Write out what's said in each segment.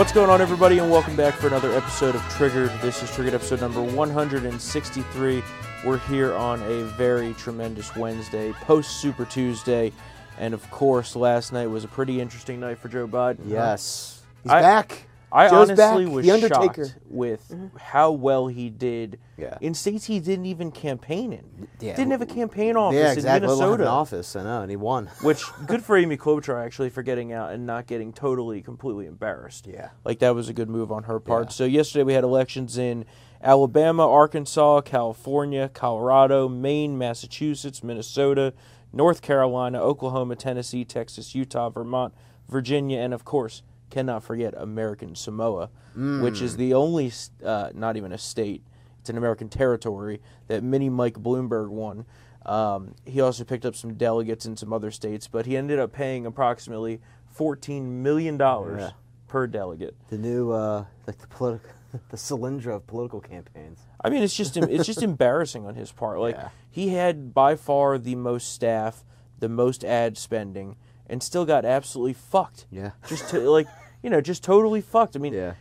What's going on, everybody, and welcome back for another episode of Triggered. This is Triggered episode number 163. We're here on a very tremendous Wednesday, post Super Tuesday, and of course, last night was a pretty interesting night for Joe Biden. Yes. He's I- back. I Joe's honestly back. was The Undertaker. shocked with how well he did Yeah. in states he didn't even campaign in. Yeah. Didn't have a campaign office yeah, in exactly. Have Minnesota. an office. I know, and he won. Which good for Amy Klobuchar actually for getting out and not getting totally completely embarrassed. Yeah. like that was a good move on her part. Yeah. So yesterday we had elections in Alabama, Arkansas, California, Colorado, Maine, Massachusetts, Minnesota, North Carolina, Oklahoma, Tennessee, Texas, Utah, Vermont, Virginia, and of course cannot forget American Samoa, which is the only uh, not even a state. It's an American territory that Mini Mike Bloomberg won. Um, he also picked up some delegates in some other states, but he ended up paying approximately fourteen million dollars Yeah. per delegate. The new, uh, like the political, the Solyndra of political campaigns. I mean, it's just it's just embarrassing on his part. Like Yeah. he had by far the most staff, the most ad spending, and still got absolutely fucked. Yeah. Just to like you know, just totally fucked. I mean, Yeah.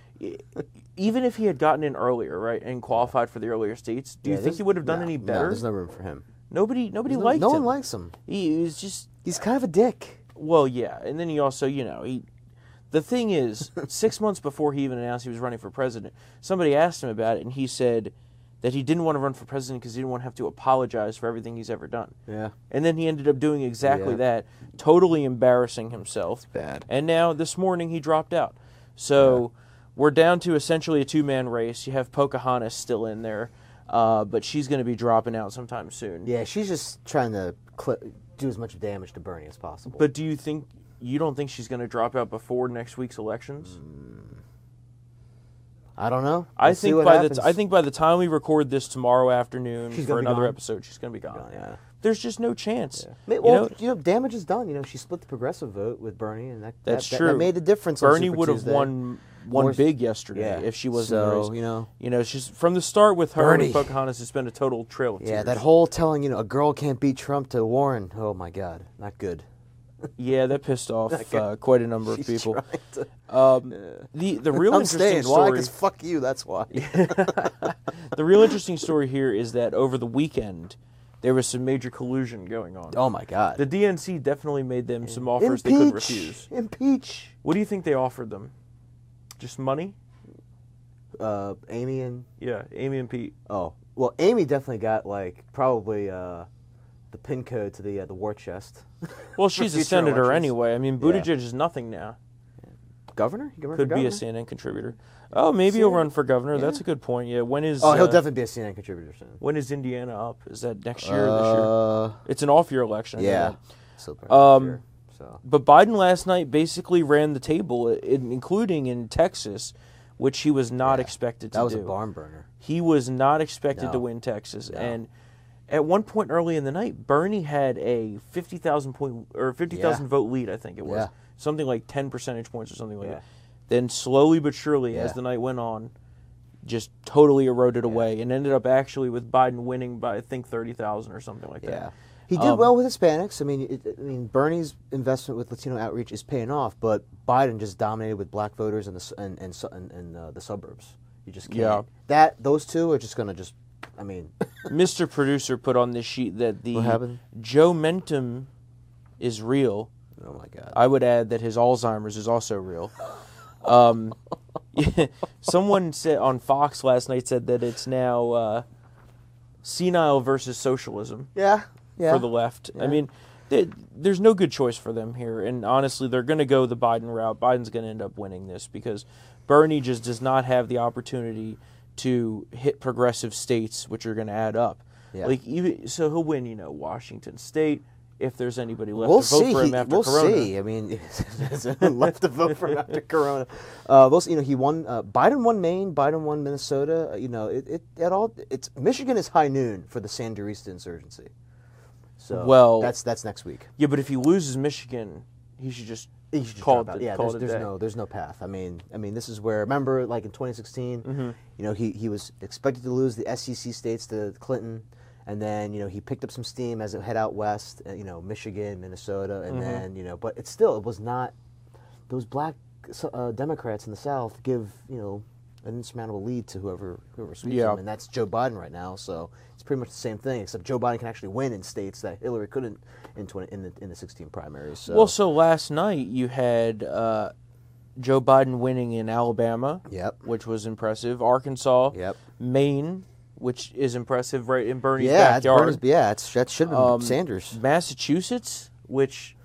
even if he had gotten in earlier, right, and qualified for the earlier states, do you think he would have done no, any No, better? there's no room for him. nobody, nobody No, liked no him. one likes him. He, he was just He's kind of a dick. well, yeah, and then he also, you know, he. The thing is, six months before he even announced he was running for president, somebody asked him about it, and he said that he didn't want to run for president because he didn't want to have to apologize for everything he's ever done. Yeah. And then he ended up doing exactly Yeah. that, totally embarrassing himself. bad. And now this morning he dropped out. So we're down to essentially a two man race. You have Pocahontas still in there, uh, but she's going to be dropping out sometime soon. Yeah, she's just trying to cl- do as much damage to Bernie as possible. But do you think you don't think she's going to drop out before next week's elections? I don't know. I We'll see think by happens. the t- I think by the time we record this tomorrow afternoon She's for another gone. episode, she's going to be gone. Gone, yeah. There's just no chance. May- You Well, know? you know, damage is done. You know, she split the progressive vote with Bernie, and that That's that, true. That, made a difference. Bernie would have won won More- big yesterday Yeah. if she wasn't So, you know. you know, she's from the start with her Bernie. and Pocahontas. It's been a total trail Yeah, tears. that whole telling you know a girl can't beat Trump to Warren. Oh my God, not good. Yeah, that pissed off uh, quite a number of people. to- Um, the the real I'm interesting staying. Story. Because fuck you. That's why. the real interesting story here is that over the weekend there was some major collusion going on. oh my God. The DNC definitely made them some offers they couldn't refuse. Impeach. What do you think they offered them? Just money? Uh, Amy and Yeah, Amy and Pete. oh well, Amy definitely got like probably uh, the pin code to the uh, the war chest. Well, she's a senator elections. anyway. I mean, Yeah. Buttigieg is nothing now. Governor? He can run for Could be a? CNN contributor. Oh, maybe he'll run for governor. That's a good point. Yeah. When is? Oh, he'll uh, definitely be a CNN contributor soon. When is Indiana up? Is that next year or this year? Uh, It's an off-year election. I yeah. So Um, year, so But Biden last night basically ran the table, including in Texas, which he was not Yeah, expected to do. that was do. a barn burner. He was not expected to win Texas, No. and at one point early in the night, Bernie had a fifty thousand point or fifty thousand Yeah. vote lead. I think it was Yeah. something like ten percentage points or something like Yeah. that. Then slowly but surely, as the night went on, just totally eroded away, and ended up actually with Biden winning by I think thirty thousand or something like Yeah, that. he did Um, well with Hispanics. I mean, it, I mean, Bernie's investment with Latino outreach is paying off, but Biden just dominated with black voters in the and and, and, and uh, the suburbs. You just can't. Yeah. That those two are just gonna just. I mean, Mr. Producer put on this sheet that the What happened? Joe Mentum is real. oh my God. I would add that his Alzheimer's is also real. Um, someone said on Fox last night said that it's now uh, senile versus socialism yeah. Yeah. for the left. I mean, there- there's no good choice for them here, and honestly, they're going to go the Biden route. Biden's going to end up winning this because Bernie just does not have the opportunity to hit progressive states, which are going to add up. Yeah. Like even so, he'll win. You know, Washington State. If there's anybody left We'll to vote see. for him after we'll Corona. see. I mean, left to vote for him after Corona. Uh, we'll see. You know, he won. Uh, Biden won Maine. Biden won Minnesota. Uh, you know, it, it, it all. It's Michigan is high noon for the Sandinista insurgency. So Well- that's that's next week. Yeah, but if he loses Michigan, he should just You should just call drop it. out. Yeah, there's, there's no there's no path. I mean, I mean, this is where remember, like in 2016, Mm-hmm. you know, he he was expected to lose the SEC states to Clinton, and then you know he picked up some steam as it head out west. uh, You know, Michigan, Minnesota, Mm-hmm. and then you know, but it's still it was not those black uh, Democrats in the South give you know an insurmountable lead to whoever whoever sweeps Yeah. them, and that's Joe Biden right now. So it's pretty much the same thing, except Joe Biden can actually win in states that Hillary couldn't in 20, in the in the 16 primaries. So Well, so last night you had uh, Joe Biden winning in Alabama, Yep. which was impressive. Arkansas, Yep. Maine, which is impressive, right in Bernie's yeah, it's backyard. Bernie's, yeah, it's, that should have been Um, Sanders. Massachusetts, which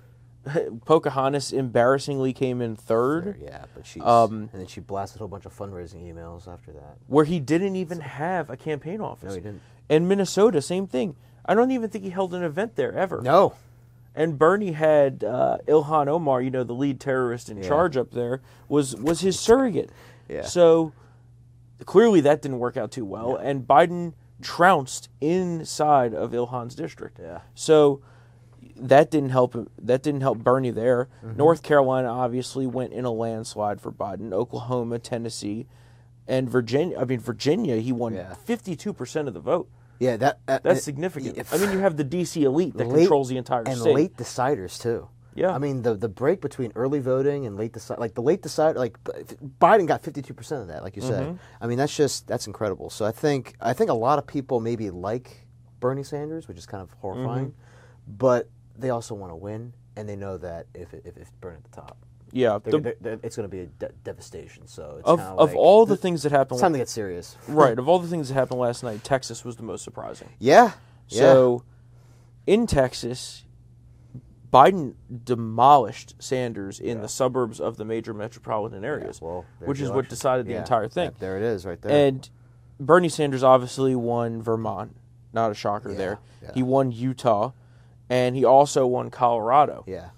Pocahontas embarrassingly came in third, Yeah, but she um, and then she blasted a whole bunch of fundraising emails after that. where he didn't even have a campaign office. No, he didn't. And Minnesota, same thing. I don't even think he held an event there ever. No, And Bernie had uh, Ilhan Omar, you know, the lead terrorist in Yeah. charge up there, was was his surrogate. Yeah. So clearly that didn't work out too well, and Biden trounced inside of Ilhan's district. Yeah. So that didn't help. That didn't help Bernie there. Mm-hmm. North Carolina obviously went in a landslide for Biden. Oklahoma, Tennessee, and Virginia. I mean Virginia, he won Yeah. fifty-two percent of the vote. yeah, that, that That's it- significant. if- I mean, you have the DC elite that late- controls the entire and state. And late deciders too. Yeah. I mean the the break between early voting and late decide like the late decide like Biden got fifty two percent of that, like you Mm-hmm. said. I mean that's just that's incredible. So I think I think a lot of people maybe like Bernie Sanders, which is kind of horrifying, Mm-hmm. but they also want to win, and they know that if it, if it's burned at the top, yeah. they're, the- they're, they're- it's going to be a de- devastation. So it's of kinda like, all the things that happened, it's time to get serious. right? Of all the things that happened last night, Texas was the most surprising. Yeah. yeah. So, in Texas, Biden demolished Sanders in the suburbs of the major metropolitan areas, well, which is what decided the Yeah, entire thing. there it is, right there. And Bernie Sanders obviously won Vermont. Not a shocker Yeah, there. yeah. He won Utah, and he also won Colorado. yeah.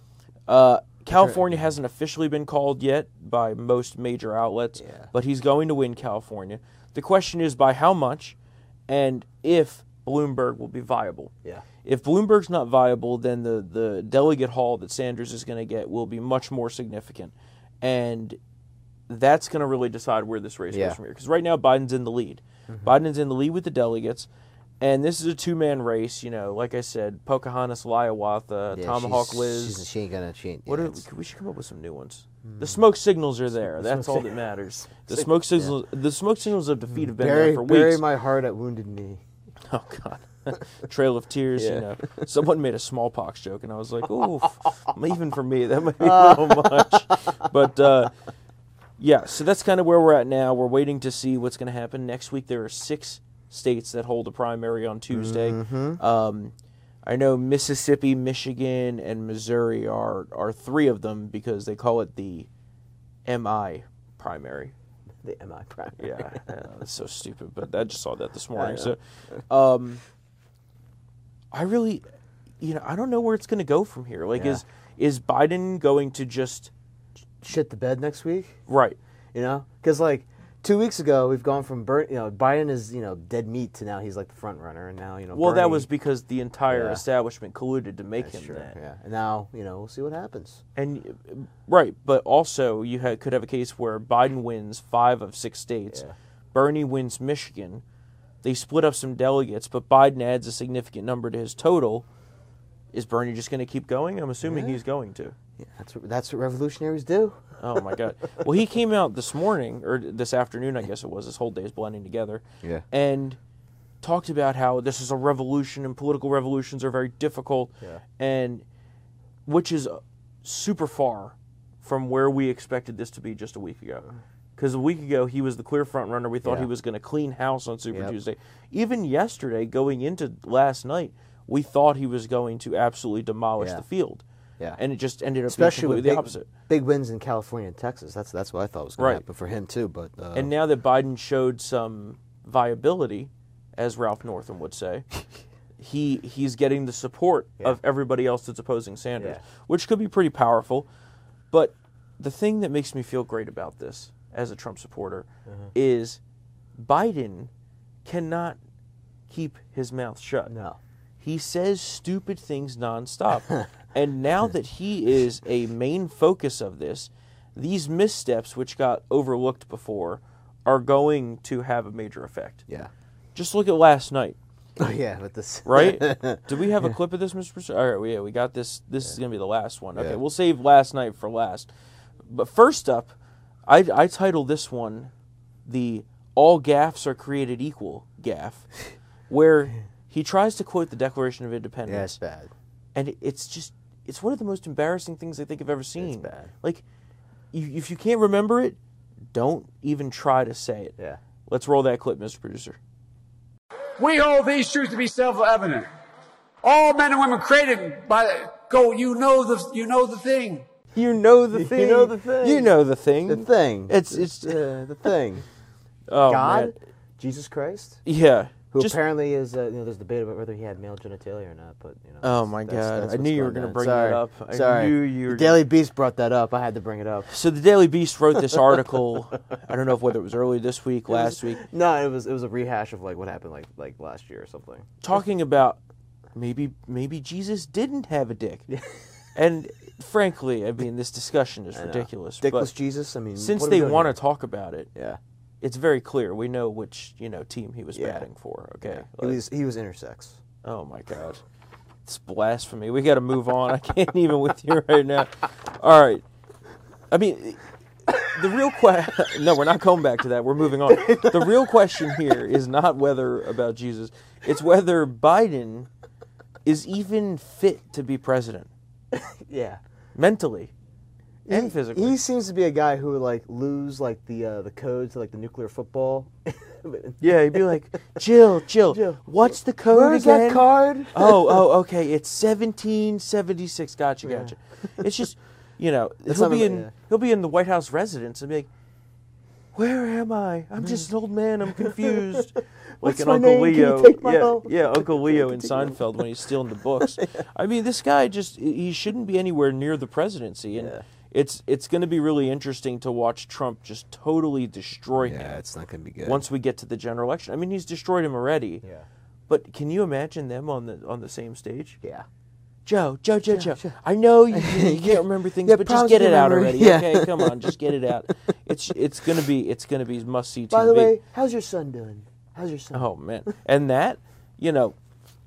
Uh, California hasn't officially been called yet by most major outlets, Yeah. but he's going to win California. The question is by how much, and if Bloomberg will be viable. Yeah. If Bloomberg's not viable, then the, the delegate haul that Sanders is going to get will be much more significant. And that's going to really decide where this race Yeah. Mm-hmm. goes from here. Because right now, Biden's in the lead. Biden's in the lead with the delegates. And this is a two man race, you know. Like I said, Pocahontas, Liawatha, Yeah, Tomahawk she's- Liz. she's- she ain't gonna. change. What yeah, are, we should come up with some new ones. The smoke signals are there. That's all that matters. The sig- smoke signals. The smoke signals of defeat have been bury, there for weeks. bury my heart at wounded knee. Oh God, Trail of Tears. You know, someone made a smallpox joke, and I was like, "Ooh, even for me, that might be a little much." But uh, yeah, so that's kind of where we're at now. We're waiting to see what's going to happen next week. There are six states that hold a primary on Tuesday. Mm-hmm. Um, I know Mississippi, Michigan, and Missouri are are three of them because they call it the MI primary. The MI primary. Yeah, yeah, that's so stupid. But I just saw that this morning. So, um, I really, you know, I don't know where it's going to go from here. Like, Yeah. is is Biden going to just Shit the bed next week. right? You know, because like two weeks ago we've gone from Bert, you know, Biden is you know dead meat to now he's like the front runner, and now you know. Well, that was because the entire Yeah. establishment colluded to make That's him true, that. Yeah, and now you know we'll see what happens. And uh, right, but also you ha- could have a case where Biden wins five of six states, Yeah. Bernie wins Michigan. They split up some delegates, but Biden adds a significant number to his total. Is Bernie just going to keep going? I'm assuming Yeah. he's going to. Yeah, that's what, that's what revolutionaries do. Oh my God! Well, he came out this morning or this afternoon, I guess it was. This whole day is blending together. Yeah. And talked about how this is a revolution and political revolutions are very difficult, Yeah. and which is super far from where we expected this to be just a week ago. Because a week ago he was the clear front runner. We thought Yeah. he was going to clean house on Super Yep. Tuesday. Even yesterday, going into last night, we thought he was going to absolutely demolish Yeah. the field. Yeah. And it just ended up Especially being with big, the opposite. big wins in California and Texas. That's that's what I thought was going Right. to happen for him too. But uh, And now that Biden showed some viability, as Ralph Northam would say, he he's getting the support of everybody else that's opposing Sanders, Yeah. which could be pretty powerful. But the thing that makes me feel great about this as a Trump supporter Uh-huh. is Biden cannot keep his mouth shut. no, He says stupid things nonstop. and now that he is a main focus of this, these missteps, which got overlooked before, are going to have a major effect. yeah, Just look at last night, oh yeah, but this right? Do we have a clip of this, Mr. All right, yeah, we got this. This is going to be the last one. Okay, Yeah. we'll save last night for last. but first up, I, I titled this one the "All gaffs are created equal" gaff, where he tries to quote the Declaration of Independence, Yeah, it's bad. and it's just it's one of the most embarrassing things I think I've ever seen. bad. Like, if you can't remember it, don't even try to say it. Yeah. Let's roll that clip, Mr. Producer. We hold these truths to be self-evident. All men and women created by go. You know the you know the thing. You know the thing. You thing. know the thing. You know the thing. The thing. It's it's uh, the thing. oh, God, man. Jesus Christ, Yeah. Who Just- apparently is. Uh, you know, there's debate about whether he had male genitalia or not. But you know. Oh my that's- God. that's I knew you were going gonna on. bring that up. I Sorry. knew you were The Daily Beast brought that up. I had to bring it up. So the Daily Beast wrote this article. I don't know if whether it was early this week, last week, No, it was it was a rehash of like what happened like like last year or something. talking about maybe maybe Jesus didn't have a dick. and frankly, I mean, this discussion is ridiculous. Dickless Jesus. I mean, since what are we they want to talk about it, Yeah. It's very clear. We know which you know team he was Yeah. batting for. Okay. Yeah. He was he was intersex. oh my God, it's blasphemy. We got to move on. I can't even with you right now. All right. I mean, the real question. No, we're not going back to that. We're moving on. The real question here is not whether about Jesus. It's whether Biden is even fit to be president Yeah. mentally and He- physically. He seems to be a guy who would like lose like the uh, the code to like the nuclear football. yeah, he'd be like, Jill, Jill, Jill, what's the code Where's again? that card? oh, oh, okay. It's seventeen seventy six. Gotcha, gotcha. It's just, you know, he'll be in yeah. he'll be in the White House residence and be like, "Where am I? I'm just an old man. I'm confused." like an Uncle name? Leo. yeah, yeah, Uncle Leo in Seinfeld when he's stealing the books. I mean, this guy just he shouldn't be anywhere near the presidency, and Yeah. It's it's going to be really interesting to watch Trump just totally destroy him Yeah, it's not gonna be good. once we get to the general election. I mean, he's destroyed him already. Yeah. But can you imagine them on the on the same stage? Yeah. Joe, Joe, Joe, Joe. Joe. I know you, you can't remember things, Yeah, but just get it out already. Yeah. Okay, come on, just get it out. It's it's gonna be it's gonna be must see TV. By the way, how's your son doing? How's your son? oh man, and that you know,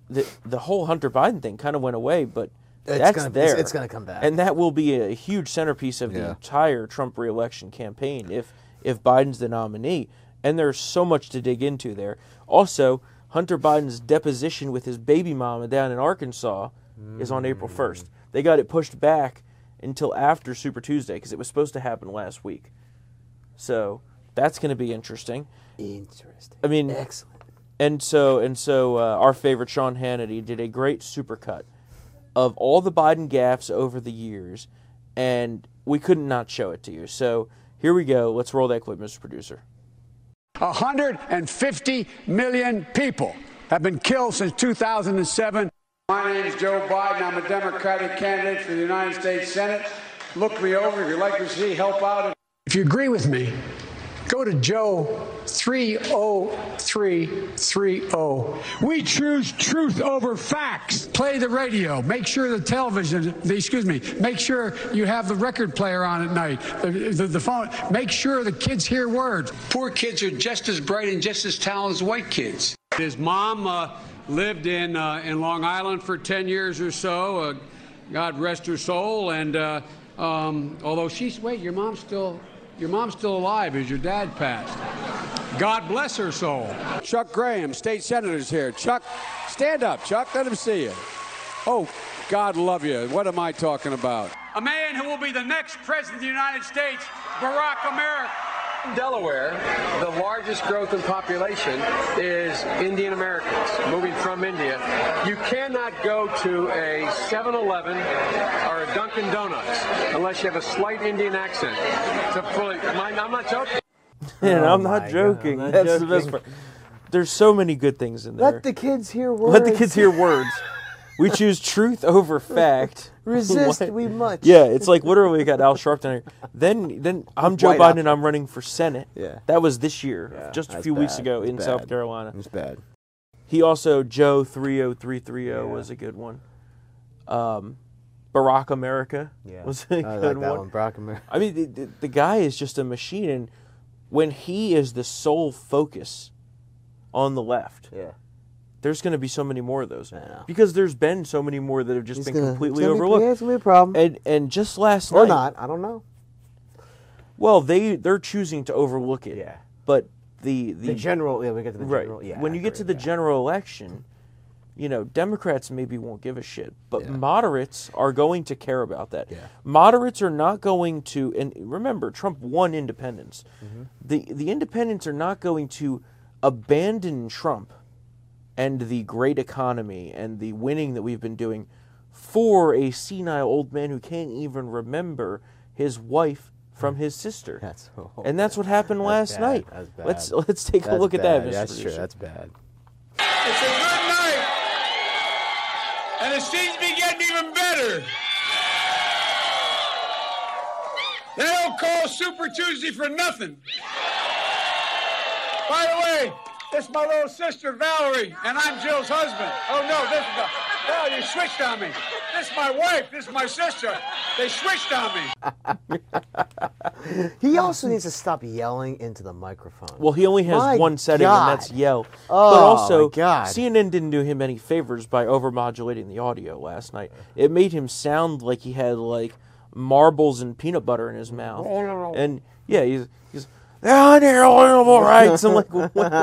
the the whole Hunter Biden thing kind of went away, but It's that's gonna- there. it's- it's gonna come back. and that will be a huge centerpiece of the entire Trump reelection campaign if if Biden's the nominee. And there's so much to dig into there. Also, Hunter Biden's deposition with his baby mama down in Arkansas is on April 1st. They got it pushed back until after Super Tuesday because it was supposed to happen last week. So that's going to be interesting. Interesting. I mean, Excellent. and so and so, uh, our favorite Sean Hannity did a great supercut of all the Biden gaffes over the years, and we couldn't not show it to you. So here we go. Let's roll that clip, Mr. Producer. 150 million people have been killed since 2007. My name is Joe Biden. I'm a Democratic candidate for the United States Senate. Look me over if you'd like to see help out. If you agree with me, go to Joe 30330. We choose truth over facts. Play the radio. Make sure the television, the, excuse me, make sure you have the record player on at night, the, the, the phone. Make sure the kids hear words. Poor kids are just as bright and just as talented as white kids. His mom uh, lived in, uh, in Long Island for 10 years or so. Uh, God rest her soul. And uh, um, although she's, wait, your mom's still, your mom's still alive as your dad passed. God bless her soul. Chuck Graham, state senator's here. Chuck, stand up, Chuck. Let him see you. Oh, God love you. What am I talking about? A man who will be the next president of the United States, Barack America. In Delaware, the largest growth in population is Indian Americans moving from India. You cannot go to a 7-Eleven or a Dunkin' Donuts unless you have a slight Indian accent. To fully, I'm not joking. And Oh I'm my not God, joking. I'm not That's the best part. There's so many good things in there. Let the kids hear words. Let the kids hear words. We choose truth over fact. Resist we much. Yeah, it's like literally we got Al Sharpton. Then, then I'm Joe White Biden and I'm running for Senate. Yeah. that was this year, Yeah, just a that's few weeks ago That's in bad. South Carolina. It's bad. He also Joe three oh three three oh Yeah. was a good one. Um, Barack America Yeah. was a I good like that one. one. Barack America. I mean, the, the, the guy is just a machine, and when he is the sole focus on the left, Yeah. There's going to be so many more of those know. because there's been so many more that have just He's been gonna- completely it's gonna be- overlooked. yeah, it's gonna be a problem. And and just last or night, not. I don't know. Well, they they're choosing to overlook it. Yeah. But the the, The general, yeah, we get to the right general. Yeah, when I you get to the yeah. general election, you know, Democrats maybe won't give a shit, but Yeah. moderates are going to care about that. Yeah. Moderates are not going to, and remember, Trump won independents. Mm-hmm. The the independents are not going to abandon Trump and the great economy and the winning that we've been doing for a senile old man who can't even remember his wife from his sister. That's horrible. and that's what happened last bad. night. That's bad. Let's let's take a That's look at that, Mr. That's true. That's bad. It's a good night. And it seems to be getting even better. They don't call Super Tuesday for nothing. By the way, this is my little sister Valerie, and I'm Jill's husband. Oh no, this is the Oh, you switched on me. This is my wife, this is my sister. They switched on me. He also needs to stop yelling into the microphone. Well, he only has My one setting, God. and that's yell. Oh, but also, my God. CNN didn't do him any favors by overmodulating the audio last night. It made him sound like he had like marbles and peanut butter in his mouth. and yeah, he's he's they're unalienable rights. I'm like, what, what the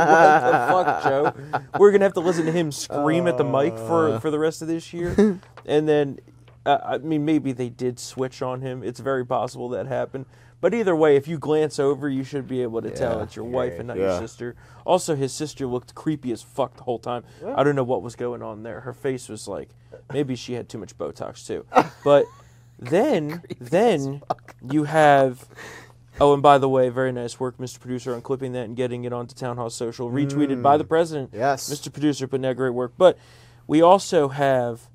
fuck, Joe? We're gonna have to listen to him scream at the mic Uh. for for the rest of this year, and then. Uh, I mean, maybe they did switch on him. It's very possible that happened. But either way, if you glance over, you should be able to tell it's your wife and not yeah. your sister. Also, his sister looked creepy as fuck the whole time. I don't know what was going on there. Her face was like, maybe she had too much Botox too. But then, then you have. Oh, and by the way, very nice work, Mr. Producer, on clipping that and getting it onto Town Hall Social, retweeted by the president. Mm. Yes. Mr. Producer but that great work. But we also have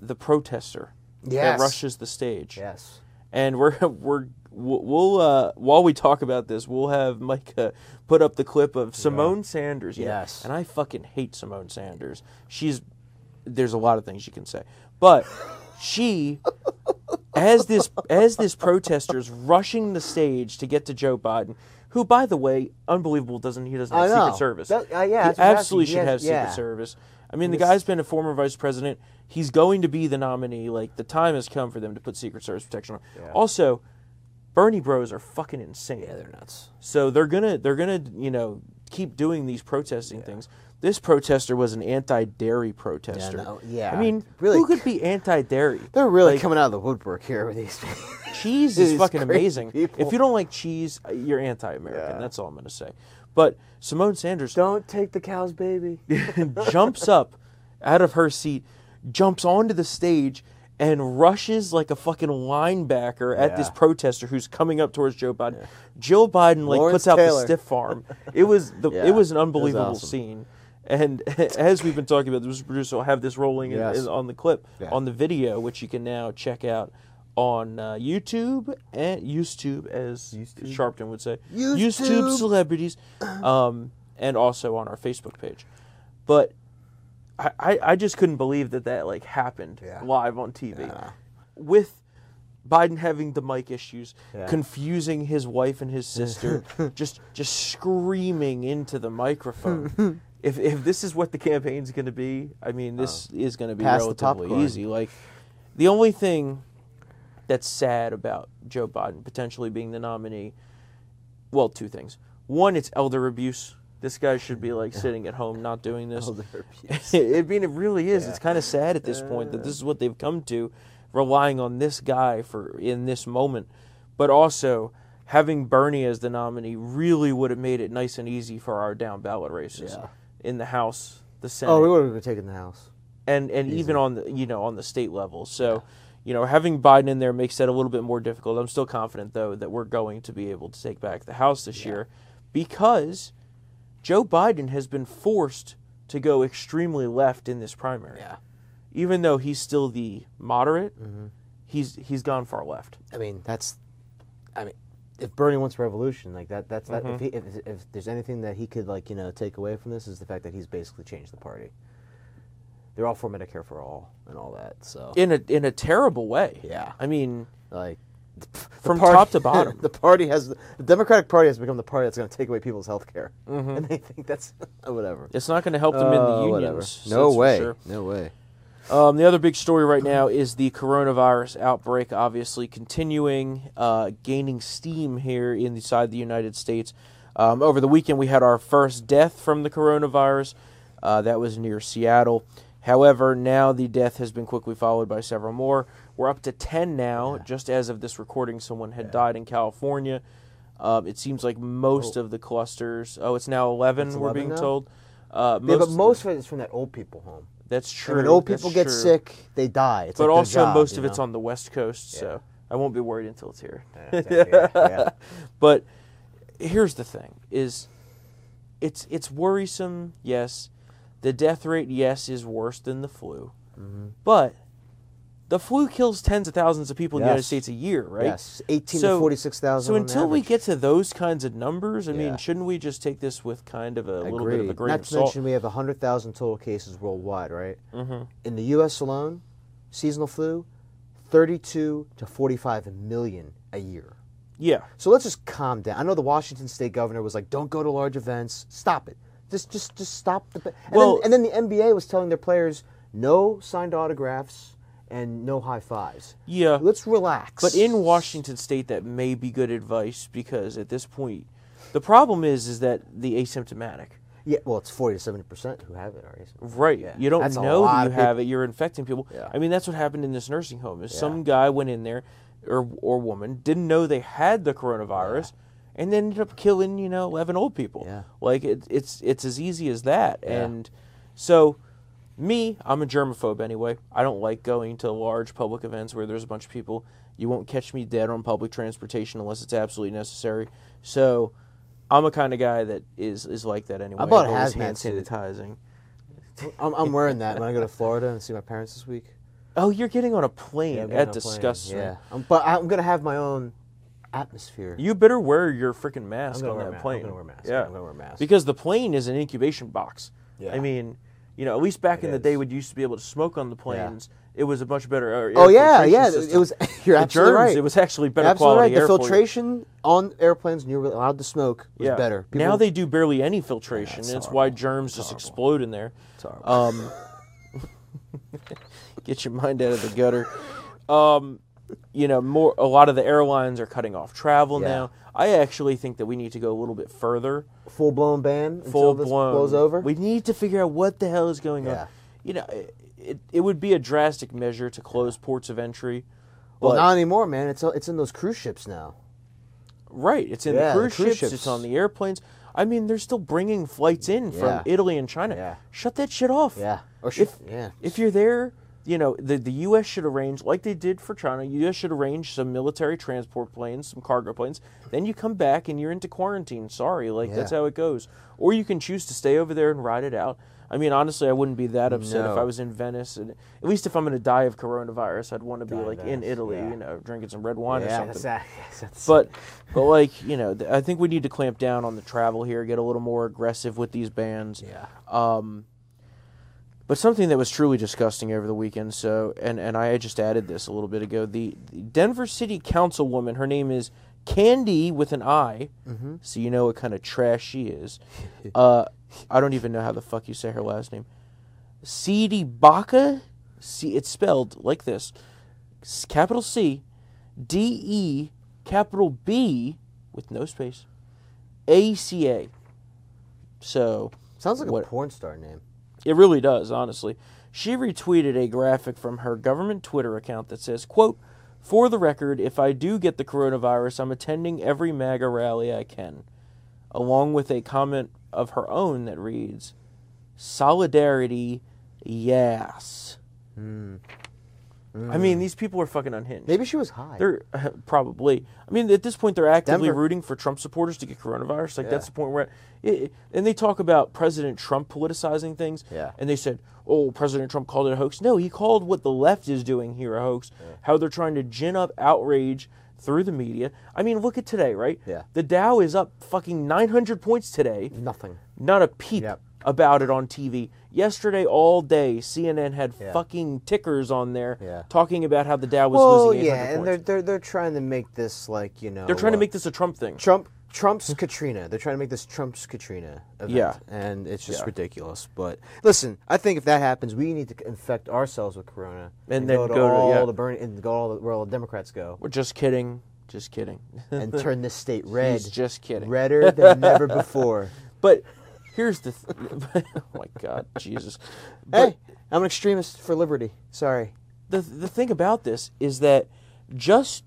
the protester Yes. that rushes the stage yes. and we're we're we'll uh, while we talk about this, we'll have Mike uh, put up the clip of Symone Sanders. Yeah. Yes. and I fucking hate Symone Sanders. She's there's a lot of things you can say, but she. As this as this protester's rushing the stage to get to Joe Biden, who by the way, unbelievable doesn't he doesn't have Secret. Service. That- uh, yeah, he that's what I was asking. absolutely should has- have yeah. Secret Service. I mean, the guy's been a former vice president. He's going to be the nominee. Like the time has come for them to put Secret Service protection on. Also, Bernie Bros are fucking insane. Yeah, they're nuts. So they're gonna they're gonna you know keep doing these protesting things. This protester was an anti-dairy protester. Yeah, no, yeah, I mean, really- who could be anti-dairy? They're really Like, coming out of the woodwork here with these. cheese is fucking amazing. people. If you don't like cheese, uh, you're anti-American. Yeah. That's all I'm gonna say. But Symone Sanders Don't take the cow's baby. jumps up out of her seat, jumps onto the stage, and rushes like a fucking linebacker at this protester who's coming up towards Joe Biden. Joe Biden like Lawrence puts out the stiff arm. It was the Yeah, it was an it was unbelievable awesome. scene. And as we've been talking about, the producer will have this rolling Yes. in- on the clip, Yeah. on the video, which you can now check out on uh, YouTube and YouTube, as Sharpton would say, YouTube. celebrities, um, and also on our Facebook page. But I, I, I just couldn't believe that that like happened Yeah. live on TV with Biden having the mic issues, Yeah. confusing his wife and his sister, just just screaming into the microphone. if if this is what the campaign's going to be, I mean, this oh. is going to be Oh. Pass relatively easy. Like the only thing that's sad about Joe Biden potentially being the nominee, well, two things. One, it's elder abuse. This guy should be like sitting at home not doing this. Elder abuse. I mean, it really is. It's kind of sad at this point that this is what they've come to, relying on this guy for in this moment. But also, having Bernie as the nominee really would have made it nice and easy for our down ballot races Yeah. In the House, the Senate, Oh, we would have been taking the house. and and even on the you know on the state level. So. You know, having Biden in there makes that a little bit more difficult. I'm still confident, though, that we're going to be able to take back the House this year because Joe Biden has been forced to go extremely left in this primary. Yeah. Even though he's still the moderate, Mm-hmm. he's he's gone far left. I mean, that's. I mean, if Bernie wants revolution, like that, that's that. If, Mm-hmm. he, if, if there's anything that he could like you know take away from this is the fact that he's basically changed the party. They're all for Medicare for all and all that. So In a in a terrible way. Yeah. I mean, like from party- top to bottom. the party has the Democratic Party has become the party that's going to take away people's health care, Mm-hmm. and they think that's whatever. it's not going to help them in Uh, the whatever. unions. No that's for way. sure. No way. Um, the other big story right now is the coronavirus outbreak, obviously continuing, uh, gaining steam here inside the United States. Um, over the weekend, we had our first death from the coronavirus. Uh, that was near Seattle. However, now the death has been quickly followed by several more. We're up to 10 now. Just as of this recording, someone had died in California. Um, it seems like most of the clusters. Oh, it's now 11, It's we're being now? told. Uh, Yeah, but most of it is from that old people home. That's true. And when old people get true. sick, they die. It's But like also, job, most of it's on the West Coast, so I won't be worried until it's here. yeah, yeah. But here's the thing: is it's it's worrisome. Yes, the death rate, yes, is worse than the flu, Mm-hmm. but the flu kills tens of thousands of people in the United States a year, right? Yes, 18 So- to 46,000. So until we get to those kinds of numbers, I Yeah. mean, shouldn't we just take this with kind of a little bit of a Agreed. grain Not of to mention we have 100,000 total cases worldwide, right? Mm-hmm. In the U.S. alone, seasonal flu, 32 to 45 million a year. yeah, So let's just calm down. I know the Washington State governor was like, "Don't go to large events. Stop it. Just, just, just stop the." And, Well- then, and then the NBA was telling their players, "No signed autographs and no high fives. yeah. Let's relax." But in Washington State, that may be good advice because at this point, the problem is is that the asymptomatic. yeah, well, it's 40 to 70 percent who have it already. Right. Yeah. You don't That's know that you have it. You're infecting people. Yeah. I mean, that's what happened in this nursing home. Is Yeah. some guy went in there, or or woman didn't know they had the coronavirus, and then ended up killing you know eleven old people. Yeah. Like it, it's it's as easy as that. Yeah. And so, me, I'm a germaphobe anyway. I don't like going to large public events where there's a bunch of people. You won't catch me dead on public transportation unless it's absolutely necessary. So. I'm a kind of guy that is, is like that anyway. I bought I'm always hazmat hand suit. sanitizing. I'm, I'm wearing that when I go to Florida and see my parents this week. Oh, you're getting on a plane. I'm getting that on a plane. disgusts me. Yeah, Um, but I'm gonna have my own atmosphere. You better wear your freaking mask gonna on wear a that ma- I'm plane. gonna wear a mask. Yeah, I'm gonna wear a mask. Because the plane is an incubation box. Yeah. I mean, you know, at least back It in the day is. when you used to be able to smoke on the planes, it was a much better. Oh yeah, yeah. system. It was. You're the absolutely germs. right. It was actually better absolutely quality right. The you. filtration on airplanes, and you were allowed to smoke, was Yeah. better. now they do barely any filtration. it's and it's why germs just explode in there. Um, get your mind out of the gutter. Um, you know, more. A lot of the airlines are cutting off travel Yeah. now. I actually think that we need to go a little bit further. full blown ban until Full this blown. blows over. We need to figure out what the hell is going Yeah. on. You know, it, it, it would be a drastic measure to close ports of entry. well, not anymore, man. It's it's in those cruise ships now. Right. It's in Yeah, the the cruise, cruise ships, ships. It's on the airplanes. I mean, they're still bringing flights in from Italy and China. Yeah. Shut that shit off. Yeah. Or should, If, yeah. if you're there, you know, the, the U.S. should arrange, like they did for China, U.S. should arrange some military transport planes, some cargo planes. Then you come back and you're into quarantine. Sorry. Like, that's how it goes. Or you can choose to stay over there and ride it out. I mean, honestly, I wouldn't be that upset if I was in Venice. And at least if I'm going to die of coronavirus, I'd want to be like in Italy, yeah. you know, drinking some red wine or something. that's that. Yes, that's- But, but like you know, th- I think we need to clamp down on the travel here, get a little more aggressive with these bans. yeah. Um, but something that was truly disgusting over the weekend. So, and and I just added this a little bit ago. The, the Denver City Councilwoman, her name is Candy with an I, Mm-hmm. so you know what kind of trash she is. uh, I don't even know how the fuck you say her last name. CdeBaca. See, it's spelled like this: capital C, D E, capital B, with no space, A C A. So Sounds like what- a porn star name. It really does, honestly. She retweeted a graphic from her government Twitter account that says, quote, For the record, if I do get the coronavirus, I'm attending every MAGA rally I can. Along with a comment of her own that reads, Solidarity, yes. Hmm. I mean, these people are fucking unhinged. Maybe she was high. They're probably. I mean, at this point, they're actively Denver- rooting for Trump supporters to get coronavirus. Like that's the point where, it, it- and they talk about President Trump politicizing things. Yeah. And they said, "Oh, President Trump called it a hoax." No, he called what the left is doing here a hoax. How they're trying to gin up outrage through the media. I mean, look at today, right? Yeah. The Dow is up fucking 900 points today. Nothing. Not a peep Yep. about it on TV. Yesterday, all day, CNN had Yeah. fucking tickers on there Yeah. talking about how the Dow was Well, losing 800 yeah, and points. they're, they're they're trying to make this like you know They're trying to uh, make this a Trump thing. Trump Trump's Katrina. They're trying to make this Trump's Katrina event. Yeah. And it's just Yeah. ridiculous. But listen, I think if that happens, we need to infect ourselves with Corona And then go to go to- all yeah. the burn and go all the, where all the Democrats go We're just kidding. Just kidding. and turn this state red. He's just kidding. Redder than never before. But here's the. Th- oh my God, Jesus. But hey, I'm an extremist for liberty. Sorry. the the thing about this is that just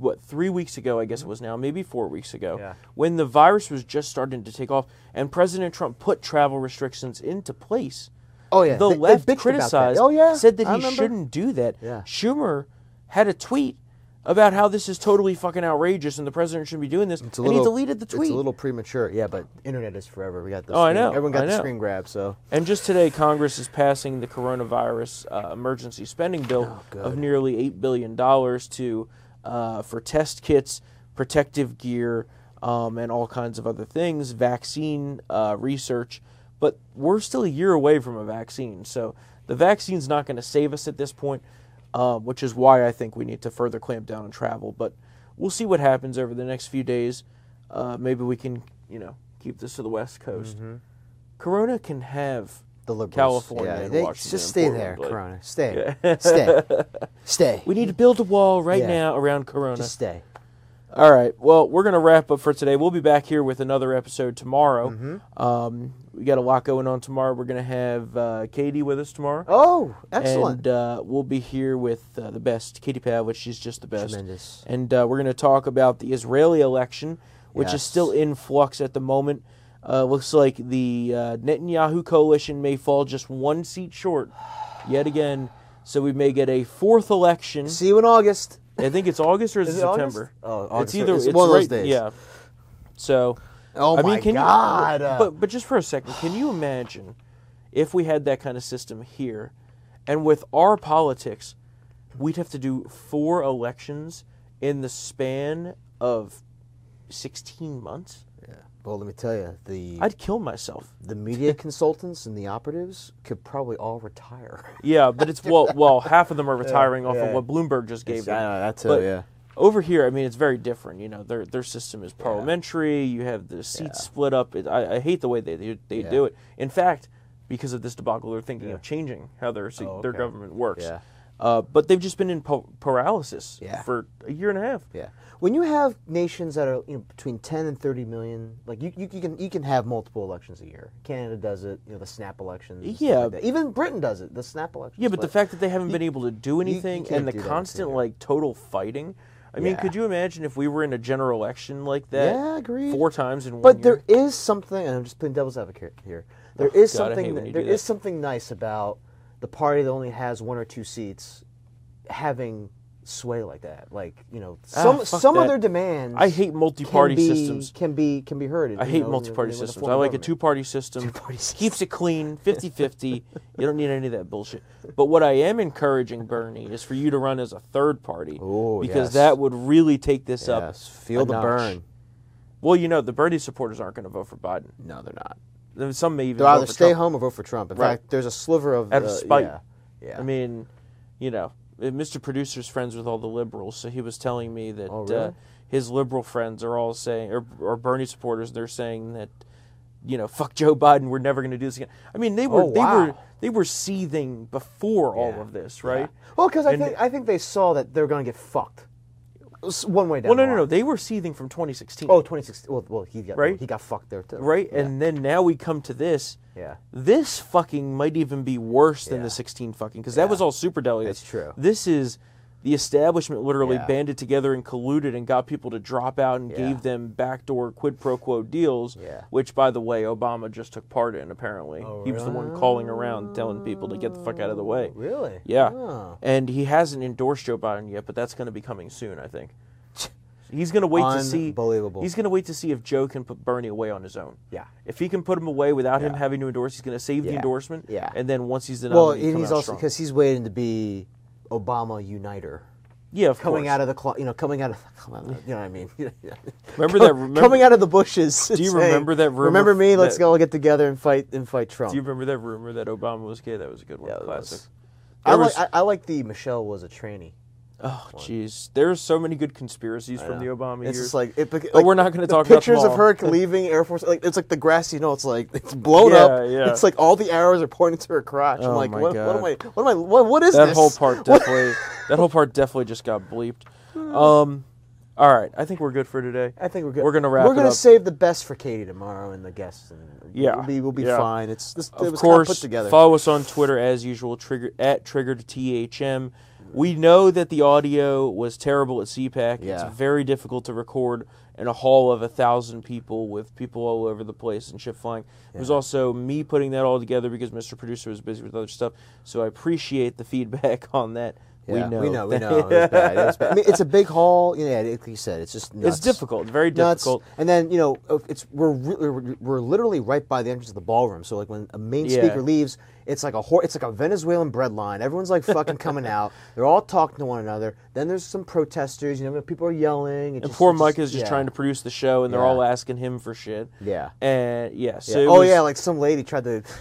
what three weeks ago, I guess it mm-hmm. was now, maybe four weeks ago, Yeah. when the virus was just starting to take off, and President Trump put travel restrictions into place. Oh, yeah. the They- they left that. criticized. Oh, yeah. said that I he remember. shouldn't do that. Yeah. Schumer had a tweet about how this is totally fucking outrageous and the president shouldn't be doing this, It's a and he deleted the tweet. It's a little premature. Yeah, but internet is forever. We got the Oh, I know, Everyone got I the know. screen grab, so. And just today, Congress is passing the coronavirus uh, emergency spending bill Oh, of nearly eight billion dollars to uh, for test kits, protective gear, um, and all kinds of other things, vaccine uh, research. But we're still a year away from a vaccine, so the vaccine's not going to save us at this point, um, which is why I think we need to further clamp down on travel. But we'll see what happens over the next few days. Uh, maybe we can, you know, keep this to the West Coast. Corona can have The liberals. California Yeah, and they- Washington Just stay there, like- Corona. Stay. Stay. Stay. We need to build a wall right Yeah. now around Corona. Just stay. All right. Well, we're going to wrap up for today. We'll be back here with another episode tomorrow. Mm-hmm. Um, we got a lot going on tomorrow. We're going to have uh, Katie with us tomorrow. Oh, excellent. And uh, we'll be here with uh, the best, Katie Pavlich. She's just the best. Tremendous. And uh, we're going to talk about the Israeli election, which is still in flux at the moment. Uh, looks like the uh, Netanyahu coalition may fall just one seat short yet again. So we may get a fourth election. See you in August. I think it's August or is, Is it it August? September? Oh, August. It's either It's it's one of those right- days. Yeah. So. Oh I mean, my can God. You, but but just for a second, can you imagine if we had that kind of system here, and with our politics, we'd have to do four elections in the span of sixteen months? yeah. Well, let me tell you, the I'd kill myself. the media consultants and the operatives could probably all retire. Yeah, but it's well, well, half of them are retiring off yeah. of what Bloomberg just gave them. I know, that too, But yeah. Over here, I mean, it's very different. You know, their their system is parliamentary. You have the seats split up. It, I, I hate the way they they, they do it. In fact, because of this debacle, they're thinking of changing how their Oh, their government works. Yeah. Uh, but they've just been in pa- paralysis Yeah. for a year and a half. Yeah. When you have nations that are you know between 10 and 30 million, like you, you, you can you can have multiple elections a year. Canada does it, you know, the snap elections. Yeah. like. Even Britain does it, the snap elections. Yeah, but, the fact that they haven't been able to do anything and the constant like total fighting. I mean, could you imagine if we were in a general election like that? Yeah, agreed. Four times in one But year. there is something, and I'm just playing devil's advocate here. There oh, is God, something. you There is that. something nice about the party that only has one or two seats having sway like that. Like you know, Ah, some fuck some that. of their demands. I hate multi-party can be, systems. Can be can be heard. I hate know, multi-party with systems. I like a two-party system. Two-party system. Keeps it clean, 50-50. you don't need any of that bullshit. But what I am encouraging, Bernie, is for you to run as a third party Ooh, because yes. that would really take this up. Feel the notch. burn. Well, you know, the Bernie supporters aren't going to vote for Biden. No, they're not. Some may even They'll vote either for stay Trump. home or vote for Trump. In Right. fact, there's a sliver of Out of spite. Yeah, yeah. I mean, you know, Mr. Producer's friends with all the liberals, so he was telling me that Oh, uh, his liberal friends are all saying, or, or Bernie supporters, they're saying that, you know, fuck Joe Biden, we're never going to do this again. I mean, they were Oh, they were they were seething before all of this, right? well, because I And- think I think they saw that they were going to get fucked. One way down. Well, no, no, no, they were seething from 2016, Oh, 2016. Well, well, he got Right? he got fucked there too. right? Yeah. And then now we come to this. Yeah. This fucking might even be worse than Yeah. the 16 fucking because that was all super delegates. That's true. This is the establishment literally Yeah. banded together and colluded and got people to drop out and Yeah. gave them backdoor quid pro quo deals, Yeah. which, by the way, Obama just took part in. Apparently, Oh, he was the one calling around telling people to get the fuck out of the way. Really? Yeah, Oh. and he hasn't endorsed Joe Biden yet, but that's going to be coming soon, I think. He's going to wait to see. Unbelievable. He's going to wait to see if Joe can put Bernie away on his own. Yeah. If he can put him away without him having to endorse, he's going to save the endorsement. Yeah. And then once he's the Well, nominee, and come he's also because he's waiting to be Obama uniter. yeah, of Coming course. out of the clo- you know, coming out of, on, you know what I mean? Remember that? Remember, coming out of the bushes. Do you saying, remember that rumor Remember me? Let's that- go get together and fight and fight Trump. Do you remember that rumor that Obama was gay? That was a good one. Yeah, Classic. was. I There like I, I like the Michelle was a tranny. Oh, jeez. There's so many good conspiracies from the Obama It's years. just like, it, But we're not gonna the talk about pictures of her leaving Air Force. Like it's like the grass, you know. It's like it's blown Yeah, up. yeah. It's like all the arrows are pointing to her crotch. Oh I'm like, my what, what am I? What am I? What, what is this? that this? whole part definitely that whole part definitely just got bleeped. Um, all right, I think we're good for today. I think we're good. We're gonna wrap up. We're gonna save the best for Katie tomorrow and the guests. And Yeah, we'll be we'll be yeah. fine. It's this. it Of kinda course, put together. follow us on Twitter as usual. Trigger at triggered thm. We know that the audio was terrible at CPAC. Yeah. It's very difficult to record in a hall of a thousand people with people all over the place and shit flying. It was also me putting that all together because Mr. Producer was busy with other stuff. So I appreciate the feedback on that. Yeah, we know. we know, we know. It bad. It. I mean, it's a big hall. You know, like you said, it's just nuts. It's difficult, very Nuts. difficult. And then you know, it's we're re- we're- we're literally right by the entrance of the ballroom. So like when a main Yeah. speaker leaves, it's like a hor- it's like a Venezuelan breadline. Everyone's like fucking coming out. They're all talking to one another. Then there's some protesters. You know, people are yelling. It And just- poor Mike is just yeah. trying to produce the show, and they're Yeah. all asking him for shit. Yeah. And yeah, so Yeah. Oh was- yeah, like some lady tried to.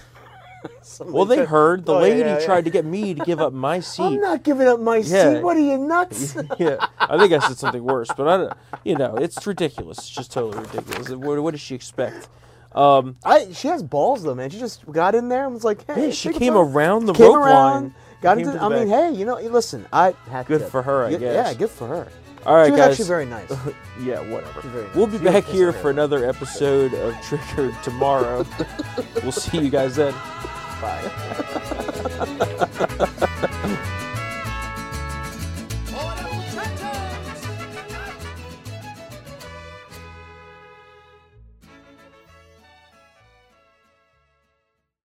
well, they heard the Oh, lady yeah, yeah. tried to get me to give up my seat. I'm not giving up my Yeah. seat. What are you nuts? yeah, I think I said something worse, but I don't. You know, it's ridiculous. It's just totally ridiculous. What, what does she expect? Um, I she has balls though, man. She just got in there and was like, "Hey." Yeah, she came around the came rope around, line, Got into. I mean, hey, you know, listen, I had Good for her, I guess. Yeah, good for her. all right, she was guys. actually very nice. yeah, whatever. very nice. We'll be She back here for another episode of Triggered tomorrow. we'll see you guys then. Bye.